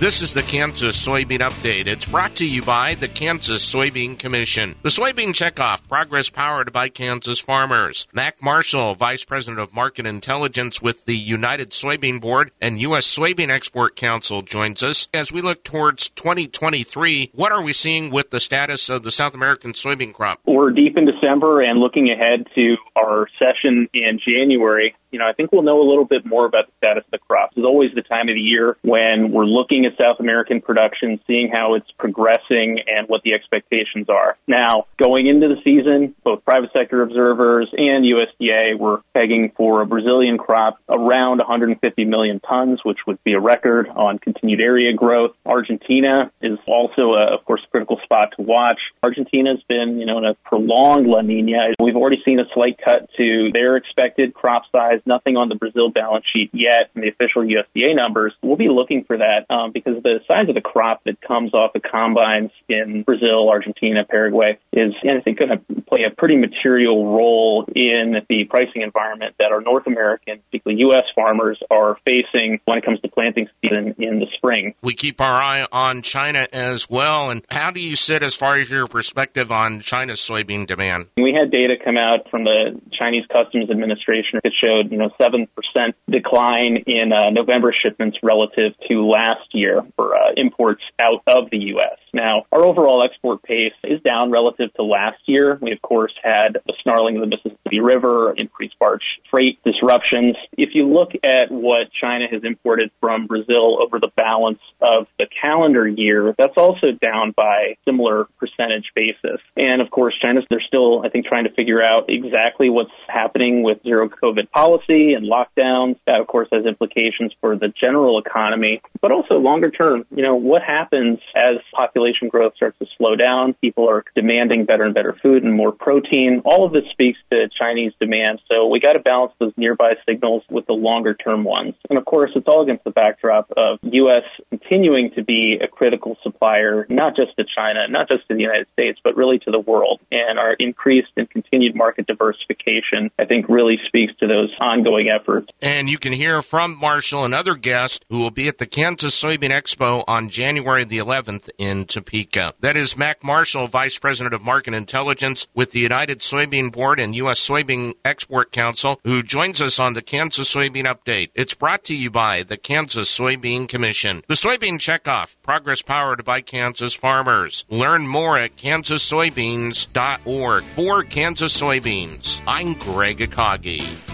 This is the Kansas Soybean Update. It's brought to you by the Kansas Soybean Commission. The Soybean Checkoff, progress powered by Kansas farmers. Mac Marshall, Vice President of Market Intelligence with the United Soybean Board and U.S. Soybean Export Council, joins us. As we look towards 2023, what are we seeing with the status of the South American soybean crop? We're deep in December and looking ahead to our session in January you know, I think we'll know a little bit more about the status of the crops. It's always the time of the year when we're looking at South American production, seeing how it's progressing and what the expectations are. Now, going into the season, both private sector observers and USDA were pegging for a Brazilian crop around 150 million tons, which would be a record on continued area growth. Argentina is also, a, of course, a critical spot to watch. Argentina's been, you know, in a prolonged La Nina. We've already seen a slight cut to their expected crop size nothing on the Brazil balance sheet yet in the official USDA numbers. We'll be looking for that um, because the size of the crop that comes off the combines in Brazil, Argentina, Paraguay is, I think, going to play a pretty material role in the pricing environment that our North American, particularly U.S. farmers, are facing when it comes to planting season in the spring. We keep our eye on China as well. And how do you sit as far as your perspective on China's soybean demand? We had data come out from the Chinese Customs Administration that showed you know, 7% decline in uh, November shipments relative to last year for uh, imports out of the U.S. Now, our overall export pace is down relative to last year. We, of course, had the snarling of the Mississippi River, increased barge freight disruptions. If you look at what China has imported from Brazil over the balance of the calendar year, that's also down by similar percentage basis. And of course, China's, they're still, I think, trying to figure out exactly what's happening with zero COVID policy and lockdowns. That, of course, has implications for the general economy, but also longer term. You know, what happens as population growth starts to slow down? People are demanding better and better food and more protein. All of this speaks to Chinese demand. So we got to balance those nearby signals with the longer term ones. And of course, it's all against the backdrop of U.S. continuing to be a critical supplier, not just to China, not just to the United States, but really to the world. And our increased and continued market diversification, I think, really speaks to those ongoing efforts. And you can hear from Marshall and other guests who will be at the Kansas Soybean Expo on January the 11th in Topeka. That is Mac Marshall, Vice President of Market Intelligence with the United Soybean Board and U.S. Soybean Export Council, who joins us on the Kansas Soybean Update. It's brought to you by the Kansas Soybean Commission. The Soybean Checkoff, progress powered by Kansas farmers. Learn more at kansassoybeans.org. For Kansas Soybeans, I'm Greg Akagi.